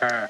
Shepard!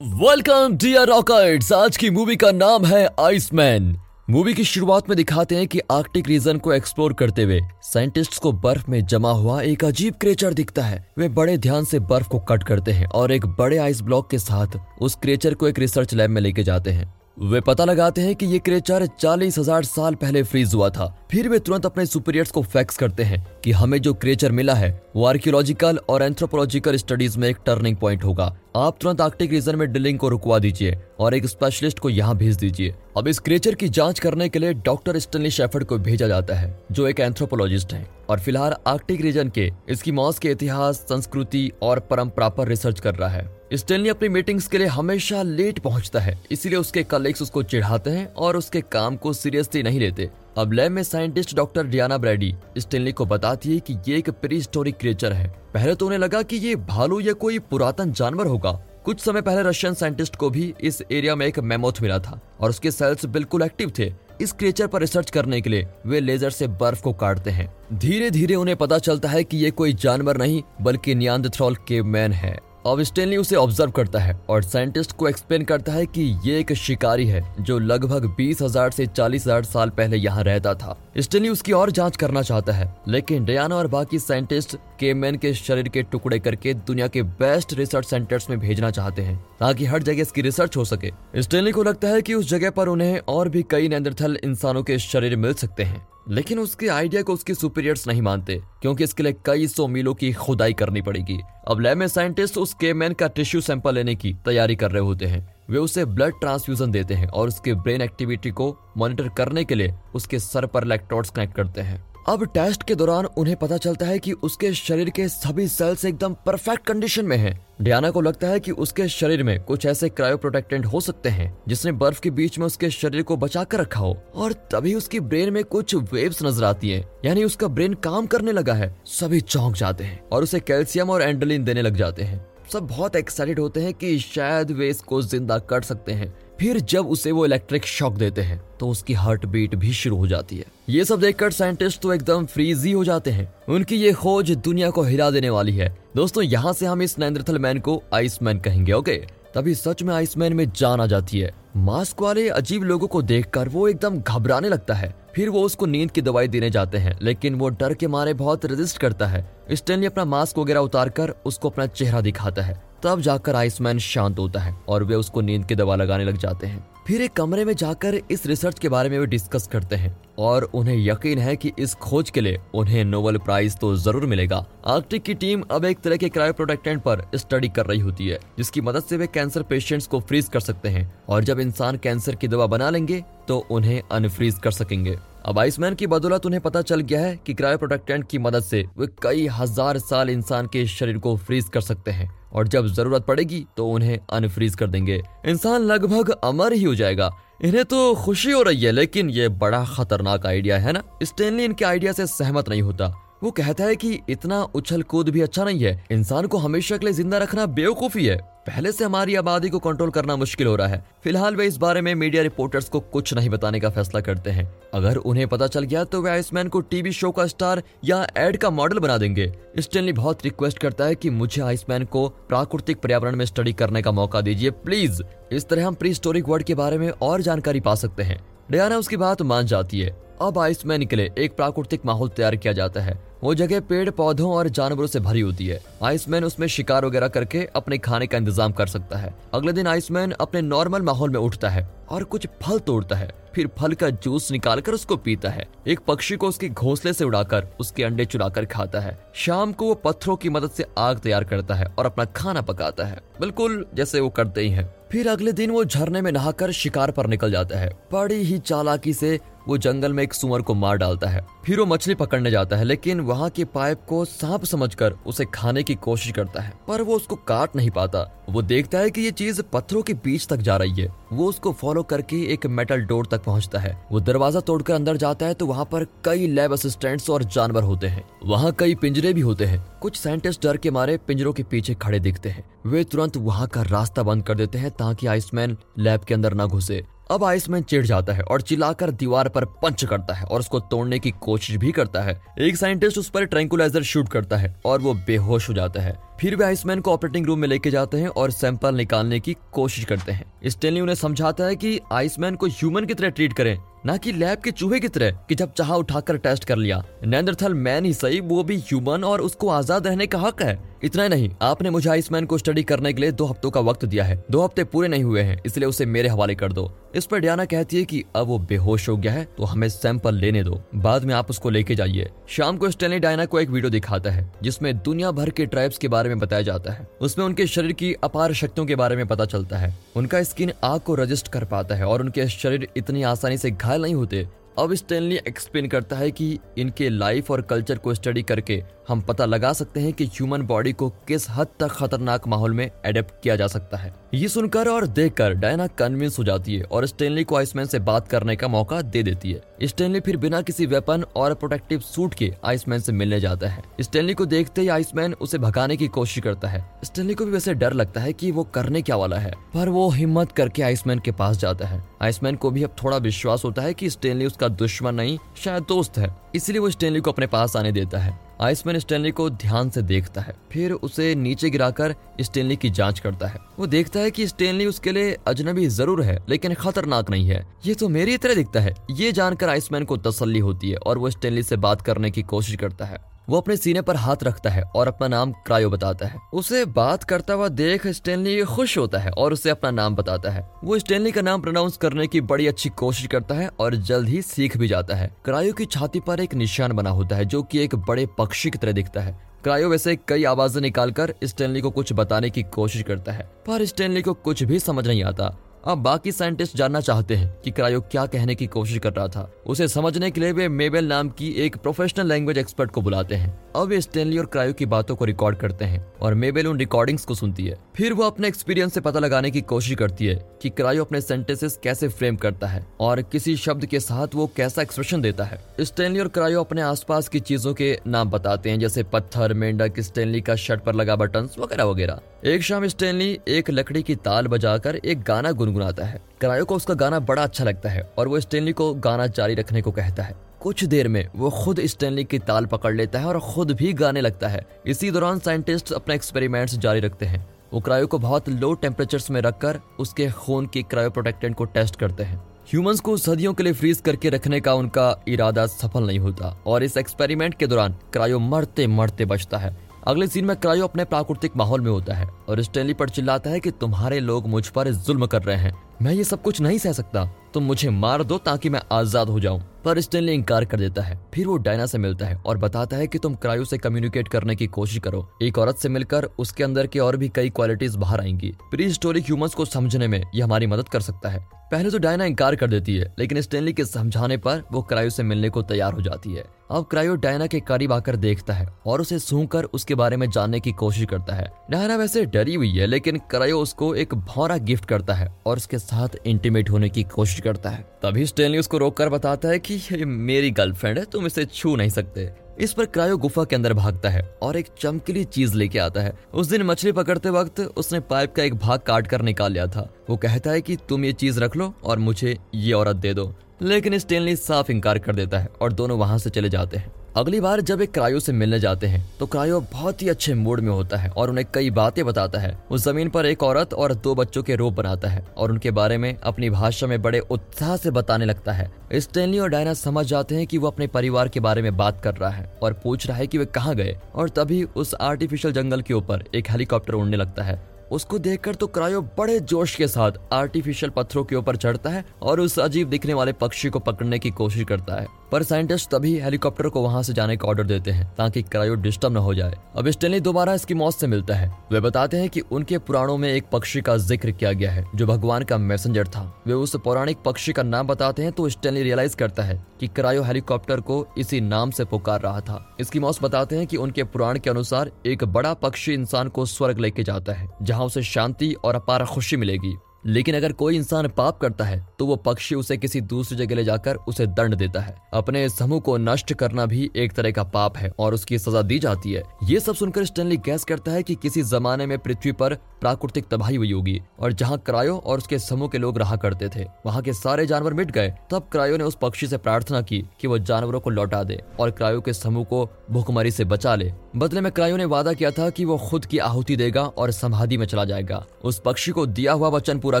Welcome dear rockers आज की movie का नाम है आइसमैन मूवी की शुरुआत में दिखाते हैं कि आर्कटिक रीजन को एक्सप्लोर करते हुए साइंटिस्ट्स को बर्फ़ में जमा हुआ एक अजीब क्रेचर दिखता है। वे बड़े ध्यान से बर्फ़ को कट करते हैं और एक बड़े आइस ब्लॉक के साथ उस क्रेचर को एक रिसर्च लैब में लेके जाते हैं। वे पता लगाते हैं कि ये क्रेचर चालीस हज़ार साल पहले फ्रीज हुआ था। फिर वे तुरंत अपने सुपीरियर्स को फैक्स करते हैं कि हमें जो क्रेचर मिला है, वो आर्कियोलॉजिकल और एंथ्रोपोलॉजिकल स्टडीज़ में एक टर्निंग पॉइंट होगा। आप तुरंत आर्कटिक रीजन में ड्रिलिंग को रुकवा दीजिए और एक स्पेशलिस्ट को यहाँ भेज दीजिए। अब इस क्रेचर की जाँच करने के लिए डॉक्टर स्टनली शेफर्ड को भेजा जाता है, जो एक एंथ्रोपोलॉजिस्ट है। और फ़िलहाल आर्कटिक रीजन के इसकी मॉस के इतिहास, संस्कृति और परंपरा पर रिसर्च कर रहा है। स्टेनली अपनी मीटिंग्स के लिए हमेशा लेट पहुँचता है, इसीलिए उसके कलीग्स उसको चिढ़ाते हैं और उसके काम को सीरियसली नहीं लेते। अब लैब में scientist doctor Diana Brady Stanley को बताती है कि ये एक प्री हिस्टोरिक क्रिएचर है। पहले तो उन्हें लगा कि ये भालू या कोई पुरातन जानवर होगा। कुछ समय पहले रशियन साइंटिस्ट को भी इस एरिया में एक मेमोथ मिला था और उसके सेल्स बिल्कुल एक्टिव थे। इस क्रिएचर पर रिसर्च करने के लिए वे लेजर से बर्फ़ को काटते हैं। धीरे धीरे उन्हें पता चलता है कि ये कोई जानवर नहीं, बल्कि नियांदथ्रॉल केवमैन है। अब स्टेनली उसे ऑब्ज़र्व करता है और साइंटिस्ट को एक्सप्लेन करता है कि ये एक शिकारी है, जो लगभग बीस हज़ार से चालीस हज़ार साल पहले यहाँ रहता था। स्टेनली उसकी और जाँच करना चाहता है, लेकिन डयाना और बाकी साइंटिस्ट केमैन के शरीर के टुकड़े करके दुनिया के बेस्ट रिसर्च सेंटर्स में भेजना चाहते हैं, ताकि हर जगह इसकी रिसर्च हो सके। स्टेनली को लगता है कि उस जगह पर उन्हें और भी कई नेंदरथल इंसानों के शरीर मिल सकते हैं। लेकिन उसके आइडिया को उसके सुपीरियर्स नहीं मानते, क्योंकि इसके लिए कई सौ मीलों की खुदाई करनी पड़ेगी। अब लैब में साइंटिस्ट उस केमैन का टिश्यू सैंपल लेने की तैयारी कर रहे होते हैं। वे उसे ब्लड ट्रांसफ्यूजन देते हैं और उसके ब्रेन एक्टिविटी को मॉनिटर करने के लिए उसके सर पर इलेक्ट्रोड्स कनेक्ट करते हैं। अब टेस्ट के दौरान उन्हें पता चलता है कि उसके शरीर के सभी सेल्स एकदम परफेक्ट कंडीशन में हैं। डियाना को लगता है कि उसके शरीर में कुछ ऐसे क्रायो प्रोटेक्टेंट हो सकते हैं, जिसने बर्फ़ के बीच में उसके शरीर को बचा कर रखा हो, और तभी उसकी ब्रेन में कुछ वेव्स नज़र आती हैं, यानी उसका ब्रेन काम करने लगा है। सभी चौंक जाते हैं, और उसे कैल्शियम और एंडलिन देने लग जाते हैं। सब बहुत एक्साइटेड होते हैं कि शायद वे इसको ज़िंदा कर सकते हैं। फिर जब उसे वो इलेक्ट्रिक शॉक देते हैं तो उसकी हार्ट बीट भी शुरू हो जाती है। ये सब देखकर साइंटिस्ट तो एकदम फ्रीज ही हो जाते हैं। उनकी ये खोज दुनिया को हिला देने वाली है। दोस्तों, यहाँ से हम इस नैंद्रथल मैन को आइसमैन कहेंगे ओके तभी सच में आइसमैन में जान आ जाती है। मास्क वाले अजीब लोगों को देखकर वो एकदम घबराने लगता है। फिर वो उसको नींद की दवाई देने जाते हैं, लेकिन वो डर के मारे बहुत रेजिस्ट करता है। स्टेनली अपना मास्क वगैरह उतार कर उसको अपना चेहरा दिखाता है। तब जाकर आइसमैन शांत होता है और वे उसको नींद की दवा लगाने लग जाते हैं। फिर एक कमरे में जाकर इस रिसर्च के बारे में वे डिस्कस करते हैं और उन्हें यकीन है कि इस खोज के लिए उन्हें नोबेल प्राइज तो ज़रूर मिलेगा। आर्कटिक की टीम अब एक तरह के क्रायो प्रोटेक्टेंट पर स्टडी कर रही होती है, जिसकी मदद से वे कैंसर पेशेंट्स को फ्रीज कर सकते हैं और जब इंसान कैंसर की दवा बना लेंगे तो उन्हें अनफ्रीज कर सकेंगे। अब आइसमैन की बदौलत उन्हें पता चल गया है कि क्रायो प्रोटेक्टेंट की मदद से वे कई हज़ार साल इंसान के शरीर को फ्रीज कर सकते हैं और जब ज़रूरत पड़ेगी तो उन्हें अनफ्रीज कर देंगे। इंसान लगभग अमर ही हो जाएगा। इन्हें तो खुशी हो रही है, लेकिन ये बड़ा खतरनाक आइडिया है ना? स्टेनली इनके आइडिया से सहमत नहीं होता। वो कहता है कि इतना उछल कूद भी अच्छा नहीं है। इंसान को हमेशा के लिए ज़िंदा रखना बेवकूफ़ी है। पहले से हमारी आबादी को कंट्रोल करना मुश्किल हो रहा है। फ़िलहाल वे इस बारे में मीडिया रिपोर्टर्स को कुछ नहीं बताने का फैसला करते हैं। अगर उन्हें पता चल गया तो वे आइसमैन को टीवी शो का स्टार या एड का मॉडल बना देंगे। स्टेनली बहुत रिक्वेस्ट करता है की मुझे आइसमैन को प्राकृतिक पर्यावरण में स्टडी करने का मौका दीजिए। प्लीज़ इस तरह हम प्री स्टोरिक वर्ड के बारे में और जानकारी पा सकते हैं। डयाना, उसकी बात मान जाती है। अब आइसमैन के लिए एक प्राकृतिक माहौल तैयार किया जाता है। वो जगह पेड़, पौधों और जानवरों से भरी होती है। आइसमैन उसमें शिकार वगैरह करके अपने खाने का इंतज़ाम कर सकता है। अगले दिन आइसमैन अपने नॉर्मल माहौल में उठता है और कुछ फल तोड़ता है। फिर फल का जूस निकालकर उसको पीता है। एक पक्षी को उसके घोंसले से उड़ाकर उसके अंडे चुराकर खाता है। शाम को वो पत्थरों की मदद से आग तैयार करता है और अपना खाना पकाता है। बिल्कुल जैसे वो करते ही है। फिर अगले दिन वो झरने में नहाकर शिकार पर निकल जाता है। बड़ी ही चालाकी से वो जंगल में एक सुअर को मार डालता है। फिर वो मछली पकड़ने जाता है, लेकिन वहाँ के पाइप को सांप समझकर उसे खाने की कोशिश करता है, पर वो उसको काट नहीं पाता। वो देखता है कि ये चीज़ पत्थरों के बीच तक जा रही है। वो उसको फॉलो करके एक मेटल डोर तक पहुँचता है। वो दरवाज़ा तोड़कर अंदर जाता है तो वहाँ पर कई लैब असिस्टेंट्स और जानवर होते हैं। वहाँ कई पिंजरे भी होते हैं। कुछ साइंटिस्ट डर के मारे पिंजरों के पीछे खड़े दिखते हैं। वे तुरंत वहाँ का रास्ता बंद कर देते हैं, ताकि आइसमैन लैब के अंदर न घुसे। अब आइसमैन चिढ़ जाता है और चिल्लाकर दीवार पर पंच करता है और उसको तोड़ने की कोशिश भी करता है। एक साइंटिस्ट उस पर ट्रैंकुलाइजर शूट करता है और वो बेहोश हो जाता है। फिर वे आइसमैन को ऑपरेटिंग रूम में लेके जाते हैं और सैंपल निकालने की कोशिश करते हैं। स्टेनली उन्हें समझाता है कि आइसमैन को ह्यूमन की तरह ट्रीट करें, ना कि लैब के चूहे की तरह कि जब चाह उठाकर टेस्ट कर लिया। नेंदरथल मैन ही सही, वो भी ह्यूमन और उसको आज़ाद रहने का हक है। इतना ही नहीं, आपने मुझे आइसमैन को स्टडी करने के लिए दो हफ्तों का वक्त दिया है। दो हफ़्ते पूरे नहीं हुए हैं, इसलिए उसे मेरे हवाले कर दो। इस पर डियाना कहती है कि अब वो बेहोश हो गया है तो हमें सैंपल लेने दो। बाद में आप उसको लेके जाइए। शाम को स्टेनली डायना को एक वीडियो दिखाता है, जिसमें दुनिया भर के ट्राइब्स के बारे में बताया जाता है। उसमें उनके शरीर की अपार शक्तियों के बारे में पता चलता है। उनका स्किन आग को रजिस्ट कर पाता है और उनके शरीर इतनी आसानी से घायल नहीं होते अब स्टेनली एक्सप्लेन करता है कि इनके लाइफ और कल्चर को स्टडी करके हम पता लगा सकते हैं कि ह्यूमन बॉडी को किस हद तक खतरनाक माहौल में एडेप्ट किया जा सकता है। ये सुनकर और देखकर डायना कन्विंस हो जाती है और स्टेनली को आइसमैन से बात करने का मौका दे देती है। स्टेनली फिर बिना किसी वेपन और प्रोटेक्टिव सूट के आइसमैन से मिलने जाता है। स्टेनली को देखते ही आइसमैन उसे भगाने की कोशिश करता है। स्टेनली को भी वैसे डर लगता है की वो करने क्या वाला है, पर वो हिम्मत करके आइसमैन के पास जाता है। आइसमैन को भी अब थोड़ा विश्वास होता है की स्टेनली उसका दुश्मन नहीं, शायद दोस्त है। इसलिए वो स्टेनली को अपने पास आने देता है। आइसमैन स्टेनली को ध्यान से देखता है। फिर उसे नीचे गिराकर स्टेनली की जाँच करता है। वो देखता है कि स्टेनली उसके लिए अजनबी ज़रूर है, लेकिन खतरनाक नहीं है। ये तो मेरी तरह दिखता है। ये जानकर आइसमैन को तसल्ली होती है और वो स्टेनली से बात करने की कोशिश करता है। वो अपने सीने पर हाथ रखता है और अपना नाम क्रायो बताता है। उसे बात करता हुआ देख स्टेनली खुश होता है और उसे अपना नाम बताता है। वो स्टेनली का नाम प्रोनाउंस करने की बड़ी अच्छी कोशिश करता है और जल्द ही सीख भी जाता है। क्रायो की छाती पर एक निशान बना होता है जो की एक बड़े पक्षी की तरह दिखता है। क्रायो वैसे कई आवाज़ें निकालकर स्टेनली को कुछ बताने की कोशिश करता है, पर स्टेनली को कुछ भी समझ नहीं आता। अब बाकी साइंटिस्ट जानना चाहते हैं कि क्रायो क्या कहने की कोशिश कर रहा था। उसे समझने के लिए वे मेबेल नाम की एक प्रोफेशनल लैंग्वेज एक्सपर्ट को बुलाते हैं। अब वे स्टेनली और क्रायो की बातों को रिकॉर्ड करते हैं और मेबेल उन रिकॉर्डिंग्स को सुनती है। फिर वो अपने एक्सपीरियंस से पता लगाने की कोशिश करती है कि क्रायो अपने सेंटेंसेस कैसे फ्रेम करता है और किसी शब्द के साथ वो कैसा एक्सप्रेशन देता है। स्टेनली और क्रायो अपने आसपास की चीज़ों के नाम बताते हैं, जैसे पत्थर, मेंढक स्टेनली का शर्ट पर लगा बटन वगैरह वगैरह। एक शाम स्टेनली एक लकड़ी की ताल बजाकर एक गाना गुनगुनाता है। क्रायो को उसका गाना बड़ा अच्छा लगता है और वो स्टेनली को गाना जारी रखने को कहता है। कुछ देर में वो खुद स्टैनली की ताल पकड़ लेता है और खुद भी गाने लगता है। इसी दौरान साइंटिस्ट अपने एक्सपेरिमेंट्स जारी रखते हैं। वो क्रायो को बहुत लो टेम्परेचर्स में रखकर उसके खून की क्रायो प्रोटेक्टेंट को टेस्ट करते हैं। ह्यूमंस को सदियों के लिए फ्रीज करके रखने का उनका इरादा सफल नहीं होता और इस एक्सपेरिमेंट के दौरान क्रायो मरते मरते बचता है। अगले सीन में क्रायो अपने प्राकृतिक माहौल में होता है और स्टेनली पर चिल्लाता है कि तुम्हारे लोग मुझ पर जुल्म कर रहे हैं। मैं ये सब कुछ नहीं सह सकता। तुम मुझे मार दो ताकि मैं आज़ाद हो जाऊँ। पर स्टेनली इंकार कर देता है। फिर वो डायना से मिलता है और बताता है कि तुम क्रायो से कम्युनिकेट करने की कोशिश करो। एक औरत से मिलकर उसके अंदर के और भी कई क्वालिटीज बाहर आएँगी। प्री हिस्टोरिक ह्यूमंस को समझने में यह हमारी मदद कर सकता है। पहले तो डायना इंकार कर देती है, लेकिन स्टेनली के समझाने पर वो क्रायो से मिलने को तैयार हो जाती है। अब क्रायो डायना के करीब आकर देखता है और उसे सूंघ कर उसके बारे में जानने की कोशिश करता है। डायना वैसे डरी हुई है, लेकिन क्रायो उसको एक भौरा गिफ्ट करता है और उसके साथ इंटीमेट होने की कोशिश करता है। तभी स्टेनली उसको रोक कर बताता है कि ये मेरी गर्लफ्रेंड है, तुम इसे छू नहीं सकते। इस पर क्रायो गुफा के अंदर भागता है और एक चमकीली चीज़ लेके आता है। उस दिन मछली पकड़ते वक्त उसने पाइप का एक भाग काट कर निकाल लिया था। वो कहता है कि तुम ये चीज़ रख लो और मुझे ये औरत दे दो। लेकिन स्टेनली साफ़ इंकार कर देता है और दोनों वहाँ से चले जाते हैं। अगली बार जब एक क्रायो से मिलने जाते हैं तो क्रायो बहुत ही अच्छे मूड में होता है और उन्हें कई बातें बताता है। उस ज़मीन पर एक औरत और दो बच्चों के रोप बनाता है और उनके बारे में अपनी भाषा में बड़े उत्साह से बताने लगता है। स्टेनली और डायना समझ जाते हैं कि वो अपने परिवार के बारे में बात कर रहा है और पूछ रहा है कि वे कहाँ गए और तभी उस आर्टिफिशियल जंगल के ऊपर एक हेलीकॉप्टर उड़ने लगता है। उसको देखकर तो क्रायो बड़े जोश के साथ आर्टिफिशियल पत्थरों के ऊपर चढ़ता है और उस अजीब दिखने वाले पक्षी को पकड़ने की कोशिश करता है। पर साइंटिस्ट तभी हेलीकॉप्टर को वहाँ से जाने का ऑर्डर देते हैं, ताकि क्रायो डिस्टर्ब न हो जाए। अब स्टेनली दोबारा इसकी मौत से मिलता है। वे बताते हैं कि उनके पुराणों में एक पक्षी का ज़िक्र किया गया है, जो भगवान का मैसेंजर था। वे उस पौराणिक पक्षी का नाम बताते हैं तो स्टेनली रियलाइज़ करता है कि क्रायो हेलीकॉप्टर को इसी नाम से पुकार रहा था। इसकी मौस बताते हैं कि उनके पुराण के अनुसार एक बड़ा पक्षी इंसान को स्वर्ग लेके जाता है, जहाँ उसे शांति और अपार खुशी मिलेगी। लेकिन अगर कोई इंसान पाप करता है तो वो पक्षी उसे किसी दूसरी जगह ले जाकर उसे दंड देता है। अपने समूह को नष्ट करना भी एक तरह का पाप है और उसकी सजा दी जाती है। ये सब सुनकर स्टैनली गैस करता है कि किसी जमाने में पृथ्वी पर प्राकृतिक तबाही हुई होगी और जहाँ क्रायो और उसके समूह के लोग रहा करते थे, वहाँ के सारे जानवर मिट गए। तब क्रायो ने उस पक्षी से प्रार्थना की कि वो जानवरों को लौटा दे और क्रायो के समूह को भूखमरी से बचा ले। बदले में क्रायो ने वादा किया था कि वो खुद की आहुति देगा और समाधि में चला जाएगा। उस पक्षी को दिया हुआ वचन पूरा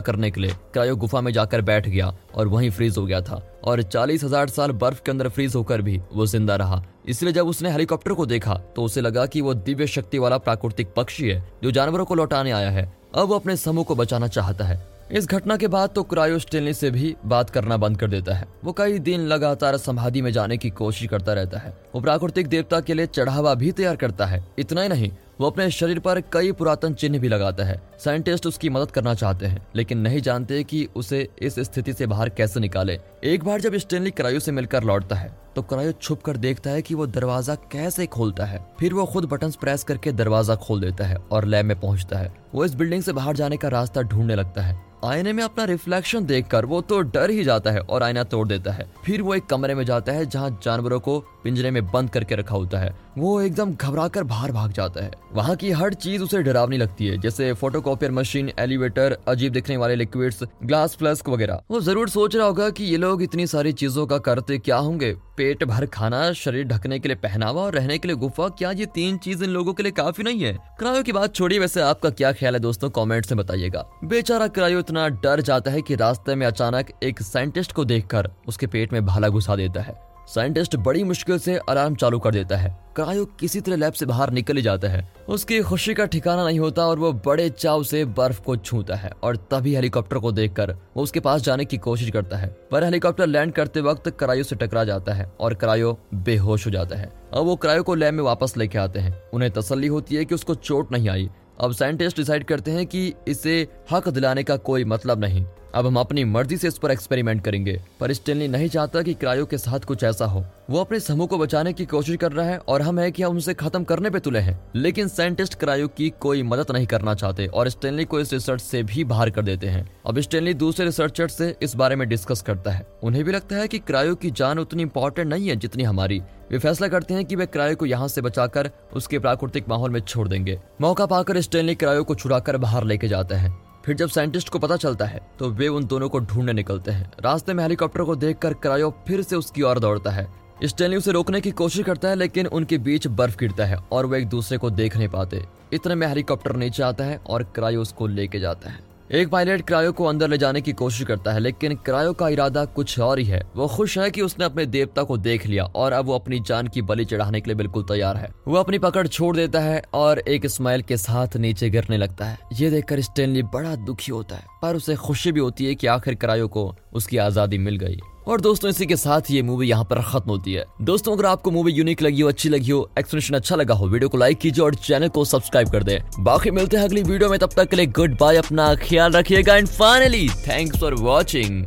करने के लिए क्रायो गुफा में जाकर बैठ गया और वहीं फ्रीज हो गया था और चालीस हज़ार साल बर्फ़ के अंदर फ्रीज होकर भी वो ज़िंदा रहा। इसलिए जब उसने हेलीकॉप्टर को देखा तो उसे लगा कि वो दिव्य शक्ति वाला प्राकृतिक पक्षी है जो जानवरों को लौटाने आया है। अब वो अपने समूह को बचाना चाहता है। इस घटना के बाद तो क्रायो स्टेनली से भी बात करना बंद कर देता है। वो कई दिन लगातार समाधि में जाने की कोशिश करता रहता है। वो प्राकृतिक देवता के लिए चढ़ावा भी तैयार करता है। इतना ही नहीं वो अपने शरीर पर कई पुरातन चिन्ह भी लगाता है। साइंटिस्ट उसकी मदद करना चाहते हैं, लेकिन नहीं जानते कि उसे इस स्थिति से बाहर कैसे निकाले। एक बार जब स्टेनली क्रायो से मिलकर लौटता है तो क्रायो छुप कर देखता है कि वो दरवाज़ा कैसे खोलता है। फिर वो खुद बटन प्रेस करके दरवाज़ा खोल देता है और लैब में पहुँचता है। वो इस बिल्डिंग से बाहर जाने का रास्ता ढूँढने लगता है। आईने में अपना रिफ्लेक्शन देखकर वो तो डर ही जाता है और आईना तोड़ देता है। फिर वो एक कमरे में जाता है जहाँ जानवरों को पिंजरे में बंद करके रखा होता है। वो एकदम घबरा कर बाहर भाग जाता है। वहाँ की हर चीज़ उसे डरावनी लगती है, जैसे फोटोकॉपियर मशीन एलिवेटर अजीब दिखने वाले लिक्विड्स ग्लास फ्लस्क वगैरह। वो ज़रूर सोच रहा होगा कि ये लोग इतनी सारी चीज़ों का करते क्या होंगे? पेट भर खाना, शरीर ढकने के लिए पहनावा और रहने के लिए गुफा? क्या ये तीन चीज़ इन लोगों के लिए काफ़ी नहीं है? क्रायो की बात छोड़िए, वैसे आपका क्या ख्याल है दोस्तों? कमेंट से बताइएगा। बेचारा क्रायो इतना डर जाता है कि रास्ते में अचानक एक साइंटिस्ट को देखकर उसके पेट में भाला घुसा देता है। साइंटिस्ट बड़ी मुश्किल से अलार्म चालू कर देता है। क्रायो किसी तरह लैब से बाहर निकल ही जाता है। उसकी खुशी का ठिकाना नहीं होता और वो बड़े चाव से बर्फ़ को छूता है और तभी हेलीकॉप्टर को देखकर वो उसके पास जाने की कोशिश करता है। पर हेलीकॉप्टर लैंड करते वक्त क्रायो से टकरा जाता है और क्रायो बेहोश हो जाता है। अब वो क्रायो को लैब में वापस लेके आते हैं। उन्हें तसली होती है की उसको चोट नहीं आई। अब साइंटिस्ट डिसाइड करते हैं कि इसे हक दिलाने का कोई मतलब नहीं। अब हम अपनी मर्ज़ी से इस पर एक्सपेरिमेंट करेंगे। पर स्टेनली नहीं चाहता कि क्रायो के साथ कुछ ऐसा हो। वो अपने समूह को बचाने की कोशिश कर रहा है और हम है कि हम उसे खत्म करने पे तुले हैं। लेकिन साइंटिस्ट क्रायो की कोई मदद नहीं करना चाहते और स्टेनली को इस रिसर्च से भी बाहर कर देते हैं। अब स्टेनली दूसरे रिसर्चर से इस बारे में डिस्कस करता है। उन्हें भी लगता है की क्रायो की जान उतनी इंपॉर्टेंट नहीं है जितनी हमारी। वे फैसला करते हैं कि वे क्रायो को यहाँ से बचाकर उसके प्राकृतिक माहौल में छोड़ देंगे। मौका पाकर स्टेनली क्रायो को छुड़ाकर बाहर लेके जाता है। फिर जब साइंटिस्ट को पता चलता है तो वे उन दोनों को ढूँढने निकलते हैं। रास्ते में हेलीकॉप्टर को देख कर क्रायो फिर से उसकी ओर दौड़ता है। स्टेनली उसे रोकने की कोशिश करता है, लेकिन उनके बीच बर्फ़ गिरता है और वो एक दूसरे को देख नहीं पाते। इतने में हेलीकॉप्टर नीचे आता है और क्रायो उसको लेके जाता है। एक पायलट क्रायो को अंदर ले जाने की कोशिश करता है, लेकिन क्रायो का इरादा कुछ और ही है। वो खुश है कि उसने अपने देवता को देख लिया और अब वो अपनी जान की बलि चढ़ाने के लिए बिल्कुल तैयार है। वो अपनी पकड़ छोड़ देता है और एक स्माइल के साथ नीचे गिरने लगता है। ये देखकर स्टेनली बड़ा दुखी होता है, पर उसे खुशी भी होती है की आखिर क्रायो को उसकी आज़ादी मिल गई। और दोस्तों, इसी के साथ ये मूवी यहाँ पर खत्म होती है। दोस्तों, अगर आपको मूवी यूनिक लगी हो, अच्छी लगी हो एक्सप्लेनेशन अच्छा लगा हो वीडियो को लाइक कीजिए और चैनल को सब्सक्राइब कर दे। बाकी मिलते हैं अगली वीडियो में, तब तक के लिए गुड बाय अपना ख्याल रखिएगा and finally thanks for watching